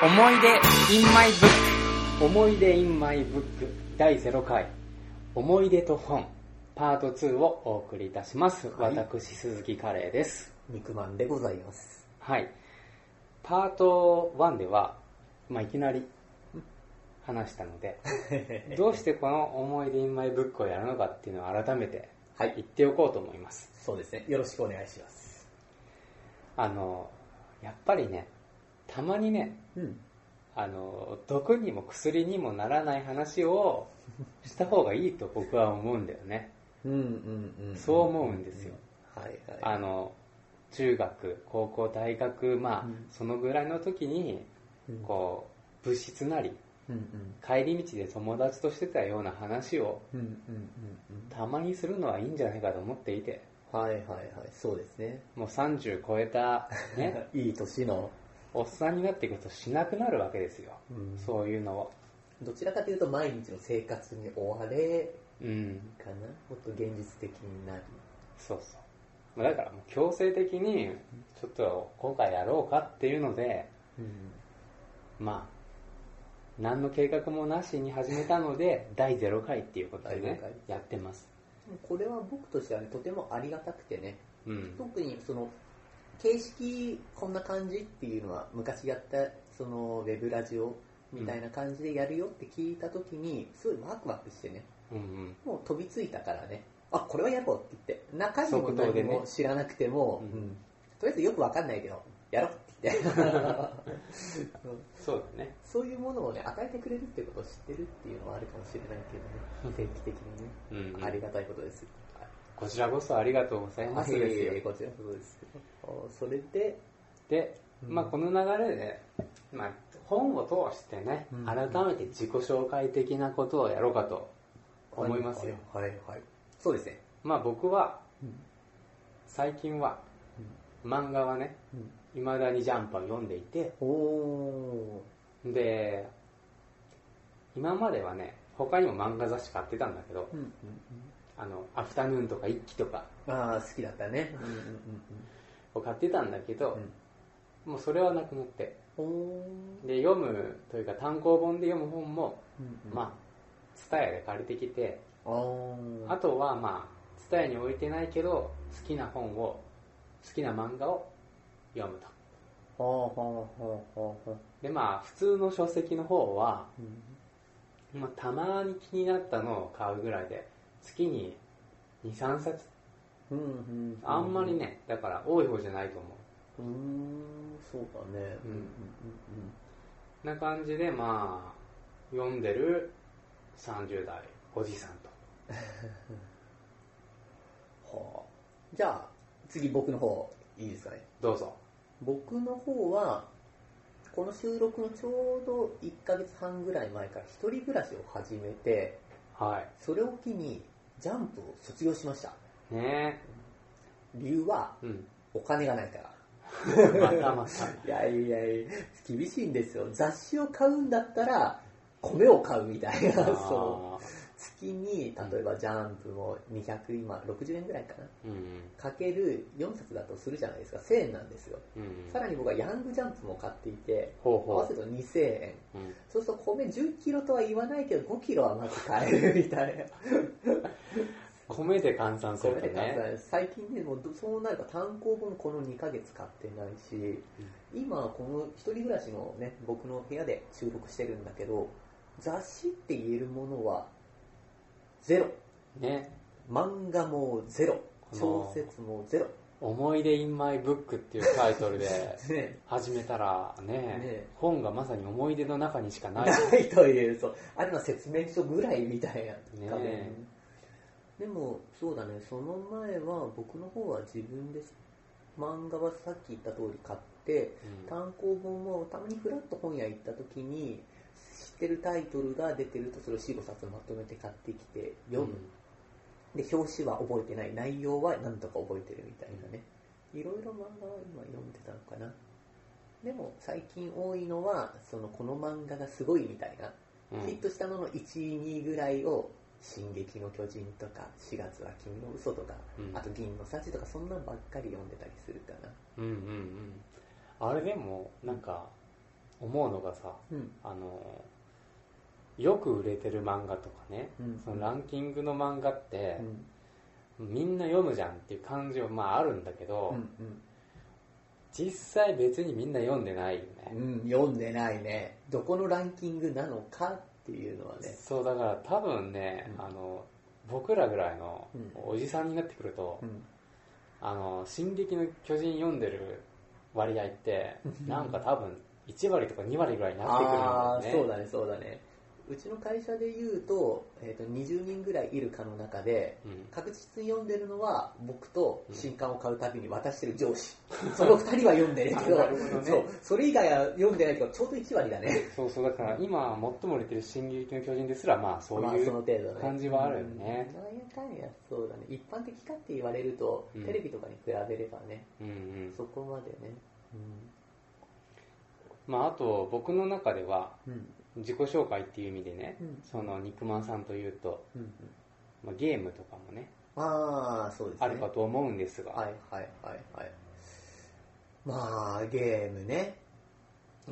思い出 in my book 思い出 in my book 第0回。思い出と本。パート2をお送りいたします、はい。私鈴木カレーです。肉まんでございます。はい。パート1では、まあ、いきなり話したので どうしてこの思い出 in my book をやるのかっていうのを改めてはい。言っておこうと思います。そうですね。よろしくお願いします。あのやっぱりねたまにねうん。あの毒にも薬にもならない話をした方がいいと僕は思うんだよねうんうんうん。そう思うんですよ。はいはい。あの中学高校大学まあ、うんそのぐらいの時にうんこう物質なりうんうん。帰り道で友達としてたような話をうんうんうんたまにするのはいいんじゃないかと思っていてうん。はいはいはい。そうですね。もう30超えた、ね、いい年の。おっさんになっていくとしなくなるわけですよ、うん。そういうのをどちらかというと毎日の生活に追われうん。かな？もっと現実的になり。そうそう。だからもう強制的にちょっと今回やろうかっていうのでうん。まあ何の計画もなしに始めたので第0回っていうことで第ね0回。やってます。これは僕としてはね、とてもありがたくてね。うん。特にその形式こんな感じっていうのは昔やったそのウェブラジオみたいな感じでやるよって聞いた時にすごいワクワクしてね。うんうん。もう飛びついたからね。あこれはやろうって言って中身も何も知らなくても、うん。うん。とりあえずよくわかんないけどやろうって言って。う んそうだね。そういうものをね与えてくれるってことを知ってるっていうのはあるかもしれないけどね。定期的にね、うんうん。ありがたいことですこちらこそありがとうございますですよ。はいこちらこそですおそれでで、うん。まあ、この流れで、まあ、本を通してね、うん。改めて自己紹介的なことをやろうかと思いますよ、はいはいはい。そうですね。まあ僕はうん。最近は漫画はねいまだにジャンプを読んでいてで今まではね他にも漫画雑誌買ってたんだけどあのアフタヌーンとか一期とか。うん、ああ好きだったね。うん。うんを買ってたんだけど、もうそれはなくなって。で読むというか単行本で読む本もうんうん。まあ、ツタヤで借りてきて、あとはまあ、ツタヤに置いてないけど、好きな本を、好きな漫画を読むと。で、まあ、普通の書籍の方は、うん。まあ、たまに気になったのを買うぐらいで、月に2、3冊。うんうんあんまりね、だから多い方じゃないと思う。うーんそうだねうんうんな感じで、まあ、読んでる30代おじさんと。はあじゃあ次僕の方いいですかねどうぞ。僕の方はこの収録のちょうど1ヶ月半ぐらい前から一人暮らしを始めてはそれを機にジャンプを卒業しましたい。ね理由はえ。うん。お金がないからまたまた。いやいやいや厳しいんですよ雑誌を買うんだったら米を買うみたいなそうあ月に例えばジャンプも200今60円ぐらいかな。ーうん。かける4冊だとするじゃないですか。1000円なんですよ。うんうん。さらに僕はヤングジャンプも買っていて合わせると2000円。う、うん。そうすると米10キロとは言わないけど5キロはまず買えるみたいな。米で換算するとね。最近ねもうどそうなれば単行本この2ヶ月買ってないし、今この一人暮らしのね僕の部屋で収録してるんだけど雑誌って言えるものはゼロ。ね。漫画もゼロ。小説もゼロ。思い出 in my book っていうタイトルで ね。始めたらねね。本がまさに思い出の中にしかない。ないというそう。あれの説明書ぐらいみたいなね。でもそうだね。その前は僕の方は自分で漫画はさっき言った通り買ってうん。単行本もたまにフラッと本屋行った時に知ってるタイトルが出てるとそれを45冊まとめて買ってきて読む、で表紙は覚えてない。内容は何とか覚えてるみたいなね。いろいろ漫画は今読んでたのかな。でも最近多いのはそのこの漫画がすごいみたいな、うん。ヒットしたのの1位2位ぐらいを「進撃の巨人」とか「4月は君の嘘とか、うん。あと「銀の幸」とかそんなんばっかり読んでたりするかな。うんうんうん。あれでもなんか思うのがさうん。あのよく売れてる漫画とかね、うんそのランキングの漫画ってう、ん。みんな読むじゃんっていう感じはまああるんだけど、うん。実際別にみんな読んでないよね、うん。読んでないね。どこのランキングなのかっていうのはね。そうだから多分ね、うんあの僕らぐらいのうんおじさんになってくると、うん。あの進撃の巨人読んでる割合ってうんなんか多分1割とか2割ぐらいになってくるんだああー、よねそうだね、そうだね。うちの会社で言うと、えっ、と、20人ぐらいいるかの中で、うん。確実に読んでるのは僕と新刊を買うたびに渡してる上司。その二人は読んでるけど、ね。そう、それ以外は読んでないけど、ちょうど1割だね。そうそう。だから今最も売れてる進撃の巨人ですらまあそうまあいう感じはあるよね。うん。なんやそうだね。一般的かって言われると、うん。テレビとかに比べればね、うんうん。そこまでね。まああと僕の中ではうん。うん。自己紹介っていう意味でね、うんその肉まんさんというと、うん。まあ、ゲームとかもねああ、そうですね。あるかと思うんですが、はいはいはいはい。まあ、ゲームね。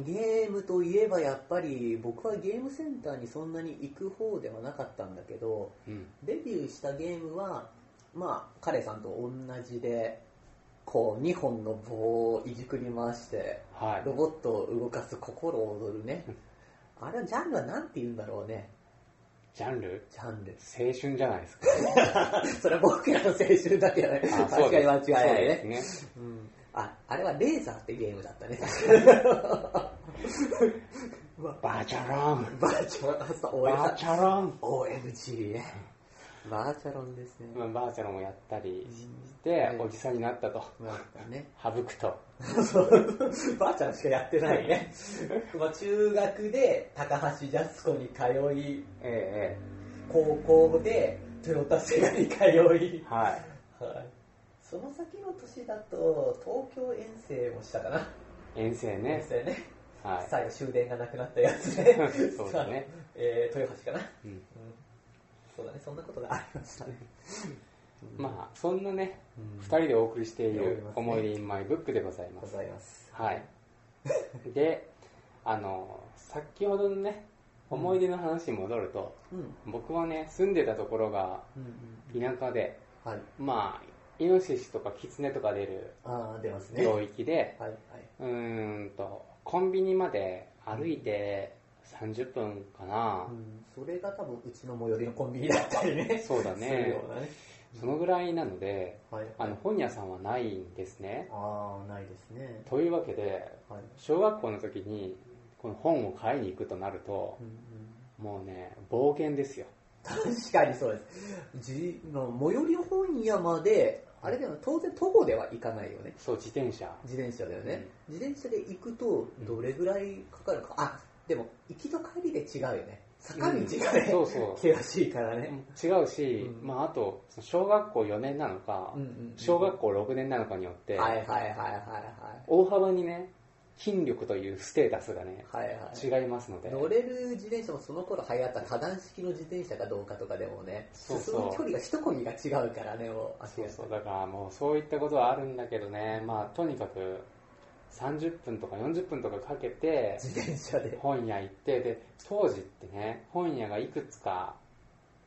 ゲームといえばやっぱり僕はゲームセンターにそんなに行く方ではなかったんだけど、うんデビューしたゲームは、まあ、彼さんと同じで、こう、2本の棒をいじくり回して、はいロボットを動かす心躍るね。あれはジャンルは何て言うんだろうね。ジャンル？ジャンル。青春じゃないですか それは僕らの青春だけどね。あ間違い間違いないね。ですねうんあ、あれはレーザーってゲームだったね。バーチャロン バーチャロン、バーチャロン OMG ね。バーチャロンですね。まあバーチャロンもやったりして、うんおじさんになったとまあね。省くとそう バーチャロンしかやってないね。まあ中学で高橋ジャスコに通い、え高校でトヨタセガに通い、えはいはい、その先の年だと東京遠征もしたかな。遠征遠ね征ね。はい最後終電がなくなったやつね。そうだね。えー、豊橋かな。うんうんそうだね、そんなことがありましたね。まあそんなねうん2人でお送りしている思い出 in my book でございますございます。はいであの先ほどのね思い出の話に戻ると、うん。僕はね住んでたところがうん田舎ではい。まあイノシシとかキツネとか出るああ、出ますね。領域で。うーんとコンビニまで歩いて30分かな、うん、それが多分うちの最寄りのコンビニだったりね。そうだね。そのぐらいなのではい。あの本屋さんはないんですねああ、ないですね。というわけではい。小学校の時にこの本を買いに行くとなるとうんうんもうね冒険ですよ確かにそうです。じの最寄り本屋まで、あれでも当然徒歩では行かないよね。そう自転車自転車だよね。自転車で行くとどれぐらいかかるか。あ、でも行きと帰りで違うよね。坂道がね、そうそう険しいからね。違うし、うんまあ、あと小学校4年なのか、うんうんうん小学校6年なのかによって、はいはいはいはいはい。大幅にね筋力というステータスがねはいはい。違いますので乗れる自転車もその頃流行った多段式の自転車かどうかとかでもね、そうそう進む距離が一込みが違うからね、もう。そうそうだからもうそういったことはあるんだけどねまあとにかく30分とか40分とかかけて自転車で。本屋行ってで当時ってね本屋がいくつか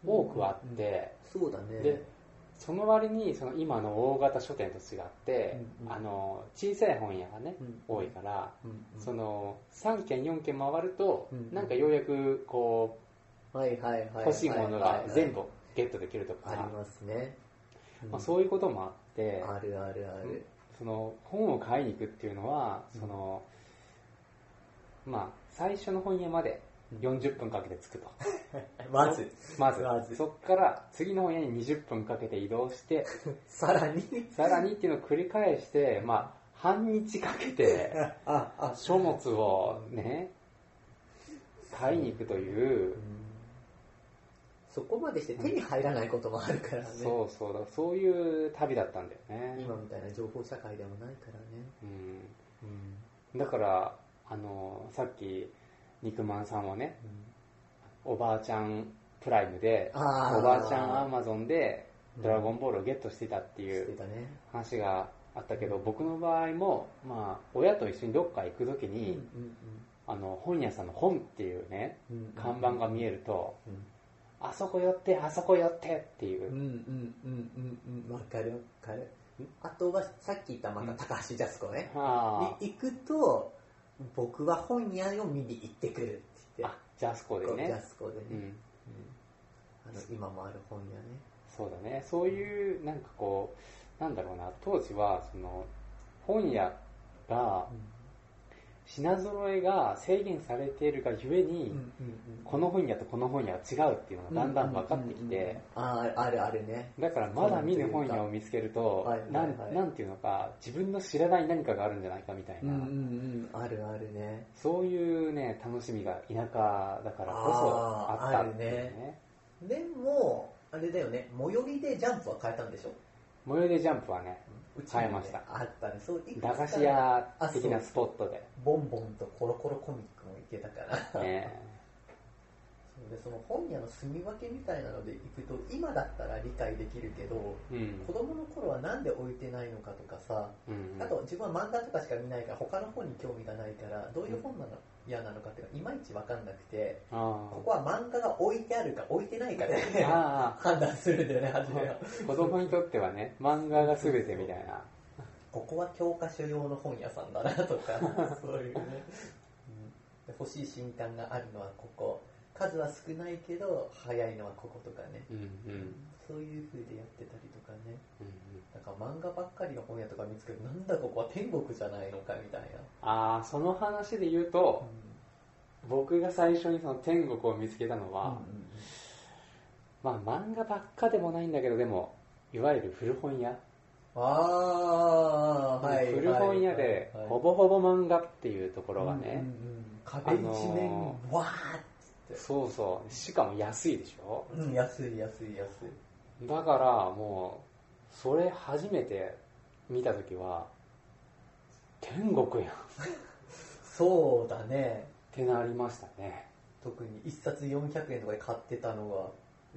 多くあって、そうだね。でその割にその今の大型書店と違って、うんうんあの小さい本屋がね、うん多いから、うんうんその3軒4軒回ると、うんうんなんかようやくこはいはいはいはい。う欲しいものが全部ゲットできるとか、ありますね。まあ、そういうこともあって、あるあるある。その本を買いに行くっていうのは、そのまあ最初の本屋まで40分かけて着くと。まず、まず、まず。そこから次の本屋に20分かけて移動して、さらに、さらにっていうのを繰り返して、まあ、半日かけて 書物をね、買いに行くという、そこまでして手に入らないこともあるからね。そうそうだ、そういう旅だったんだよね。今みたいな情報社会でもないからね。うん、だから、あの、さっき、肉まんさんはね、おばあちゃんプライムで、おばあちゃんアマゾンで、ドラゴンボールをゲットしてたっていう。話があったけど、僕の場合も、まあ、親と一緒にどっか行くときに、あの本屋さんの本っていうねうん看板が見えると、うんあそこ寄ってあそこ寄ってっていう、うんうんうんうんうん。わかるわかる。あとはさっき言ったまた高橋ジャスコね、あ。に行くと僕は本屋を見に行ってくるって言って。あジャスコでこうジねャスコでね、うん。うん。あの今もある本屋ね。そうだね。そういうなんかこうなんだろうな。当時はその本屋が品揃えが制限されているがゆえに、この本屋とこの本屋は違うっていうのがだんだん分かってきて、あああるあるね。だからまだ見ぬ本屋を見つけるとなんはいなんていうのか、自分の知らない何かがあるんじゃないかみたいな、あるあるね。そういうね、楽しみが田舎だからこそあったっていうね。でもあれだよね。最寄りでジャンプは変えたんでしょ？最寄りでジャンプはね、うちにました。あったね。そう駄菓子屋的なスポットで。ボンボンとコロコロコミックも行けたから。ね、でその本屋の住み分けみたいなので行くと今だったら理解できるけどうん。子供の頃はなんで置いてないのかとかさうんあと自分は漫画とかしか見ないから他の本に興味がないからどういう本なの嫌なのかっていういまいち分かんなくてあここは漫画が置いてあるか置いてないかでー。あ 判断するんだよね初めは。ー、子供にとってはね、漫画が全てみたいな。ここは教科書用の本屋さんだなとか そういうね、うん。で欲しい新刊があるのはここ。数は少ないけど早いのはこことかね。うんうん。そういう風でやってたりとかね。うんなんか漫画ばっかりの本屋とか見つけるなんだここは天国じゃないのかみたいな、ああ、その話で言うと、僕が最初にその天国を見つけたのは、まあ漫画ばっかでもないんだけど、でも、いわゆる古本屋。ああーはい古本屋でほぼほぼ漫画っていうところがね、うんうんうん。壁一面、わーって。そうそう。しかも安いでしょ？うん安い安い安い。だからもうそれ初めて見た時は天国やん。っそうだね。てなりましたね。特に1冊400円とかで買ってたのが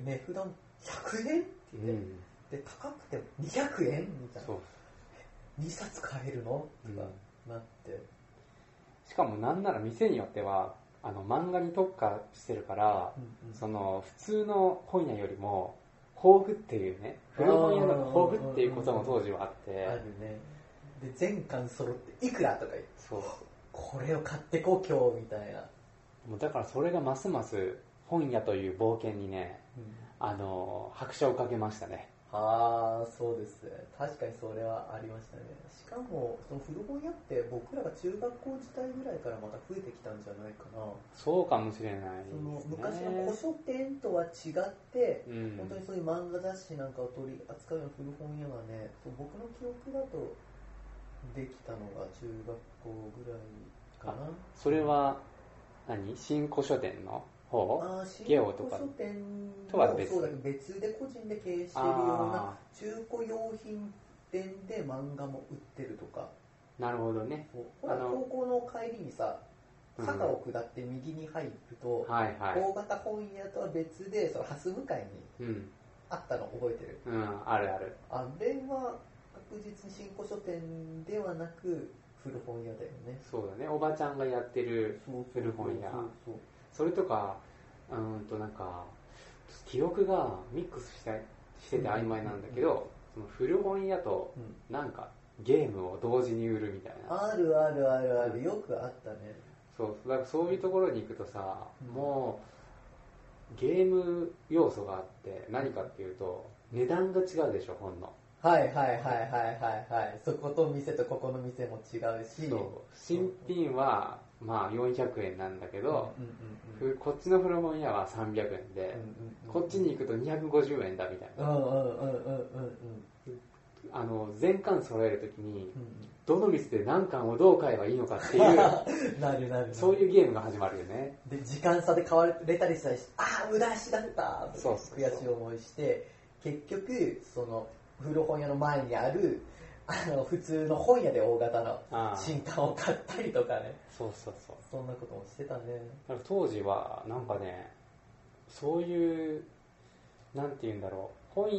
値札100円ってう言って、ん。で高くて200円みたいそう。な2冊買えるの？うんとかなって、しかもなんなら店によってはあの漫画に特化してるからうんうん。その普通の本屋よりも豊富っていうね古本屋の豊富っていうことも当時はあって。あるね。で全巻揃っていくらとか言ってそう。これを買ってこう今日みたいな、もうだからそれがますます本屋という冒険にねあの拍車をかけましたねああそうです確かにそれはありましたね。しかもその古本屋って僕らが中学校時代ぐらいからまた増えてきたんじゃないかな。そうかもしれない。ですそのね昔の古書店とは違ってうん。本当にそういう漫画雑誌なんかを取り扱うような古本屋がねそう僕の記憶だとできたのが中学校ぐらいかな。それは何？新古書店の？方あー新ゲオとか。古書店とは別。そうだけど別で個人で経営しているようなあ中古用品店で漫画も売ってるとか。あなるほどね。そう。ほらあの高校の帰りにさうん。坂を下って右に入ると、はいはい。大型本屋とは別でその蓮向かいにうん。あったの覚えてる。うんあるある。あれは確実に新古書店ではなく古本屋だよね。そうだね。おばちゃんがやってる古本屋。そうそう。それとかうーんとなんか記憶がミックスしてしてて曖昧なんだけど、その古本屋となんかゲームを同時に売るみたいな。あるあるあるある。よくあったね。そうだからそういうところに行くとさ、うん。もうゲーム要素があって何かっていうと値段が違うでしょ本のはいはいはいはいはいはい。そこと店とここの店も違うし。そう。新品はまあ400円なんだけど、うんうんうんふこっちの古本屋は300円で、うんこっちに行くと250円だみたいな、うんうんうんうんうんうん。あの全巻揃えるときにうんどの店で何巻をどう買えばいいのかっていう うんなるなる。そういうゲームが始まるよね。で時間差で買われたりしたりしてああ無駄足だったそう。悔しい思いして結局その古本屋の前にあるあの普通の本屋で大型の新刊を買ったりとかね。そうそうそう。そんなこともしてたね。当時はなんかねそういうなんて言うんだろう。本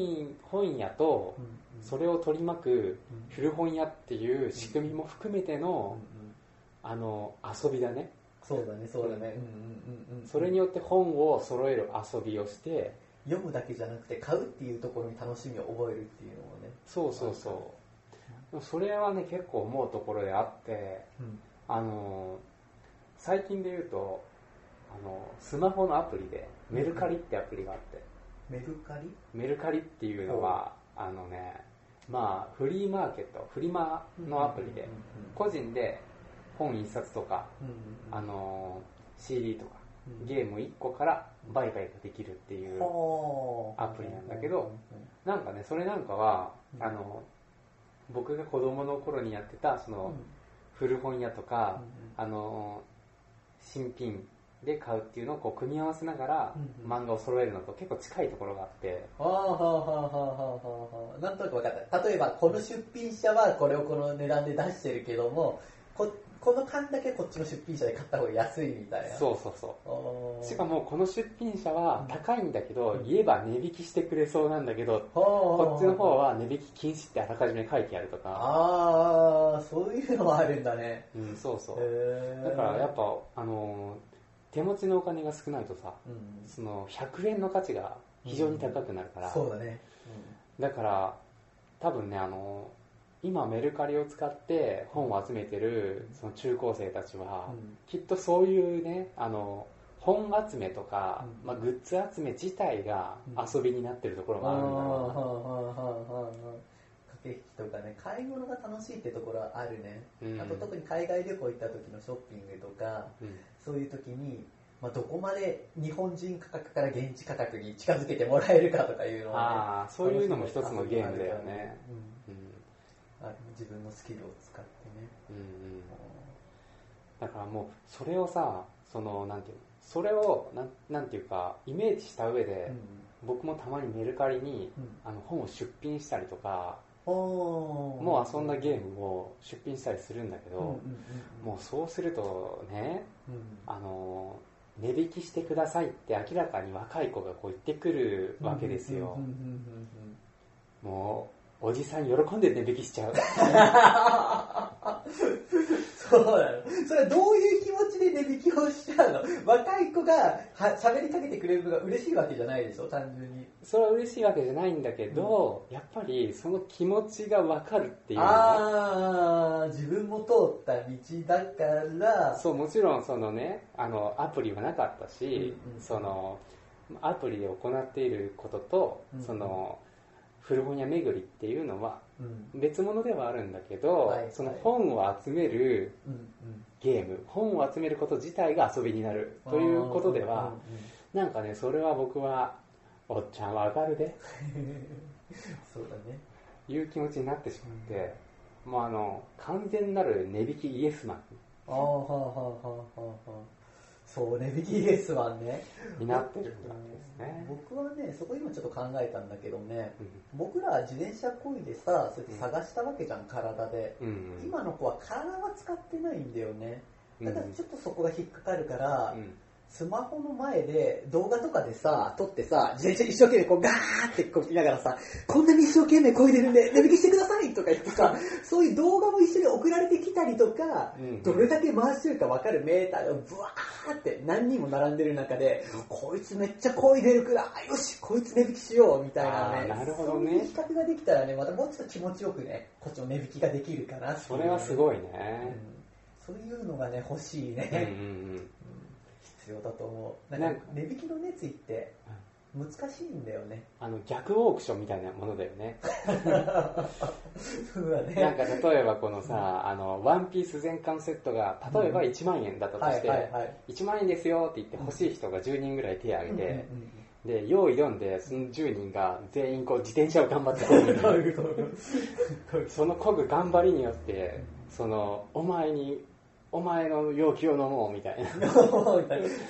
本屋とそれを取り巻く古本屋っていう仕組みも含めてのあの遊びだね。そうだねそうだね。うんうんうんうん。それによって本を揃える遊びをして読むだけじゃなくて買うっていうところに楽しみを覚えるっていうのもね。そうそうそう。それはね結構思うところであってうん。あの最近で言うとあのスマホのアプリでメルカリってアプリがあって。メルカリ？メルカリっていうのはあのねまあフリーマーケットフリマのアプリで個人で本一冊とかあの CD とかうんゲーム1個から売買ができるっていうはあアプリなんだけどなんかねそれなんかはあの僕が子供の頃にやってたその古本屋とかあの新品で買うっていうのをこう組み合わせながらうん漫画を揃えるのと結構近いところがあって。ああはあはあはあはあはあ。なんとなく分かった。例えばこの出品者はこれをこの値段で出してるけどもここの缶だけこっちの出品者で買った方が安いみたいな。そうそうそう。うしかもこの出品者は高いんだけどうん。言えば値引きしてくれそうなんだけどここっちの方は値引き禁止ってあらかじめ書いてあるとか。ああそういうのもあるんだね。うんそうそう。だからやっぱあの手持ちのお金が少ないとさうん。その100円の価値が非常に高くなるから、そうだね。だから多分ねあの今メルカリを使って本を集めてるその中高生たちは、うん。きっとそういうねあの本集めとか、うん。まあ、グッズ集め自体がうん。遊びになってるところがあるんだろうな、駆け引きとかね買い物が楽しいってところはあるね、うん。あと特に海外旅行行った時のショッピングとかうん。そういう時に、まあ、どこまで日本人価格から現地価格に近づけてもらえるかとかいうのは、ね、そういうのも一つのゲームだよね、うん。うんあ自分のスキルを使ってね、うんうん、だからもうそれをさそのなんていうのそれをなんなんていうかイメージした上で、僕もたまにメルカリにうん。あの本を出品したりとか、もう遊んだゲームを出品したりするんだけど、うんうんうんもうそうするとねうん。あの値引きしてくださいって明らかに若い子がこう言ってくるわけですよ。うんうんうんうん。もうおじさん喜んで値引きしちゃう。そうなの。それはどういう気持ちで値引きをしちゃうの？若い子がは喋りかけてくれるのが嬉しいわけじゃないでしょ？単純に。それは嬉しいわけじゃないんだけど、やっぱりその気持ちがわかるっていうね。ああ、自分も通った道だから、そうもちろんそのねあのアプリはなかったし、うんうん。そのアプリで行っていることと、うん。その古本屋巡りっていうのはうん。別物ではあるんだけど、はいその本を集めるゲーム本を集めること自体が遊びになるということでは、なんかねそれは僕はおっちゃんわかるで そうだね。いう気持ちになってしまって、もうあの完全なる値引きイエスマああ、はあはあはあはあはあ。そう、値引きイエスマンね。ンになってるわけですね、僕はね、そこ今ちょっと考えたんだけどね、う僕ら自転車こいでさ、そうやって探したわけじゃん、体で。ん。うん。今の子は体は使ってないんだよね。うん。だからちょっとそこが引っかかるから、うんスマホの前で動画とかでさ、撮ってさ、自転車一生懸命こうガーってこう見ながらさ、こんなに一生懸命こいでるんで、値引きしてくださいとか言ってさ、そういう動画も一緒に送られてきたりとか、うんどれだけ回してるか分かるメーターがブワーって何人も並んでる中で、こいつめっちゃこいでるから、よし、こいつ値引きしようみたいなね。なるほどね。そういう比較ができたらね、またもうちょっと気持ちよくね、こっちも値引きができるかなっていう。それはすごいうん。ね、そういうのがね、欲しいうんね。うんうん必要だと思う。ななんんかか値引きの熱意って難しいんだよね。あの逆オークションみたいなものだよね そうだね。なんか例えばこのさ、あのワンピース全巻セットが例えば1万円だったとはいして、はいはい。1万円ですよって言って欲しい人が10人ぐらい手を挙げて、で用意読んでその10人が全員こう自転車を頑張って その漕ぐ頑張りによってそのお前にお前の要求を飲もうみたいな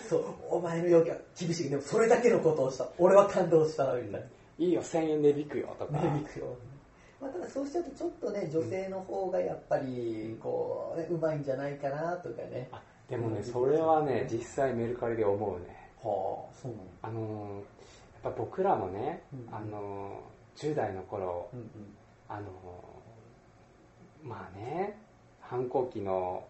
そう、お前の要求は厳しい。でもそれだけのことをした。俺は感動した。みたいな。いいよ1000円値引くよとか値引くよ。まあ、ただそうしちゃうとちょっとね、女性の方がやっぱり、こう、ね、うまいんじゃないかなとかね。あでもねそれはね実際メルカリで思うねはあ、そうなの。あのーやっぱ僕らもね、うんあのー10代の頃うんうん。あのーまあね反抗期の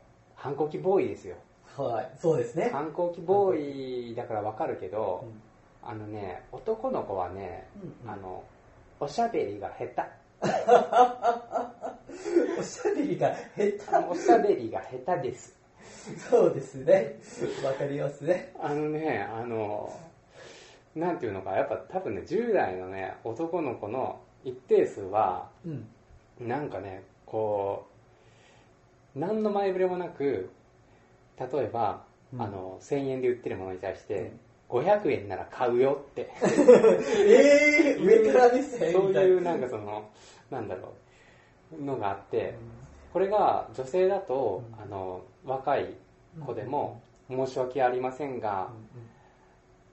反抗期ボーイですよはい。そうですね。反抗期ボーイだからわかるけどう、んあのね、男の子はね、うんあの、おしゃべりが下手。おしゃべりが下おしゃべりが下手です。手。そうですね。わかりますね。あのね、あの、なんていうのか、やっぱ多分ね、10代のね、男の子の一定数は、うん。なんかね、こう、何の前触れもなく、例えば、うん。あの、1000円で売ってるものに対して、500円なら買うよって、えー、上から目線そういいうなんかその、なんだろう、のがあって、これが女性だと、うん。あの、若い子でも、申し訳ありませんが、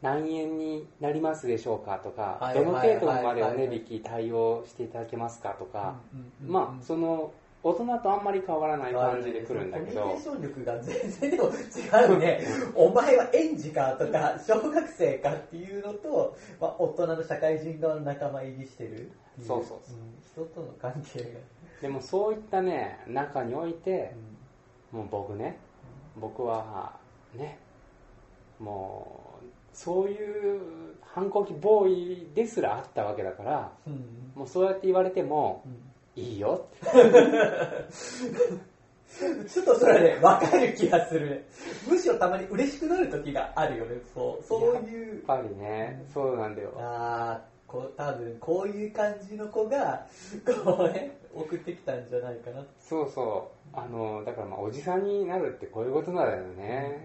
何円になりますでしょうかとか、はいどの程度までお値引き対応していただけますかとか、うんうん。まあ、その、大人とあんまり変わらない感じで来るんだけど。コミュニケー、ション力が全然でも違うね。お前は園児かとか、小学生かっていうのと、まあ、大人の社会人側の仲間入りしてるそうそうそう。ん人との関係が。でもそういったね、中において、もう僕ね、僕は、ね、もう、そういう反抗期ボーイですらあったわけだから、うん。うんもうそうやって言われても、いいよちょっとそれはね、わかる気がするね。むしろたまに嬉しくなる時があるよね。そう、そういうやっ。ぱりね、そうなんだよ。あーこう多分こういう感じの子が、こうね、送ってきたんじゃないかな。そうそう。あの、だからまあ、おじさんになるってこういうことなんだよね。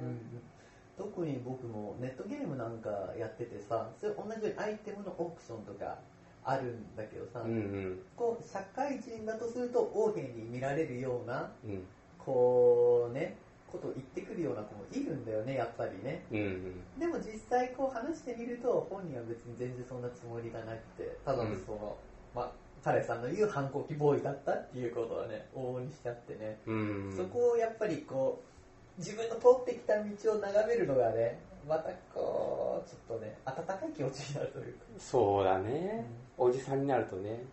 特に僕もネットゲームなんかやっててさ、それ同じようにアイテムのオークションとかあるんだけどさ、うんうん。こう社会人だとすると横柄に見られるような、うん。こうね、ことを言ってくるような子もいるんだよね、やっぱりね。うんうん。でも実際こう話してみると本人は別に全然そんなつもりがなくてただのその、まあ彼さんの言う反抗期ボーイだったっていうことはね往々にしてあってね、うん。そこをやっぱりこう自分の通ってきた道を眺めるのがねまたこうちょっとね温かい気持ちになるというか、そうだね。おじさんになるとね、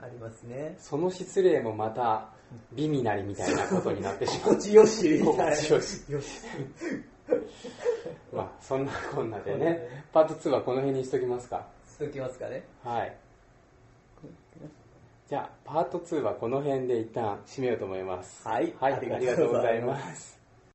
ありますね。その失礼もまた、美味なりみたいなことになってしまう。心。地よしみたいな。心地よし。よし。まあ、そんなこんなでね。ね、パート2はこの辺にしときますか。しときますかね。はい。じゃあ、パート2はこの辺で一旦締めようと思います。はい。はい、ありがとうございます。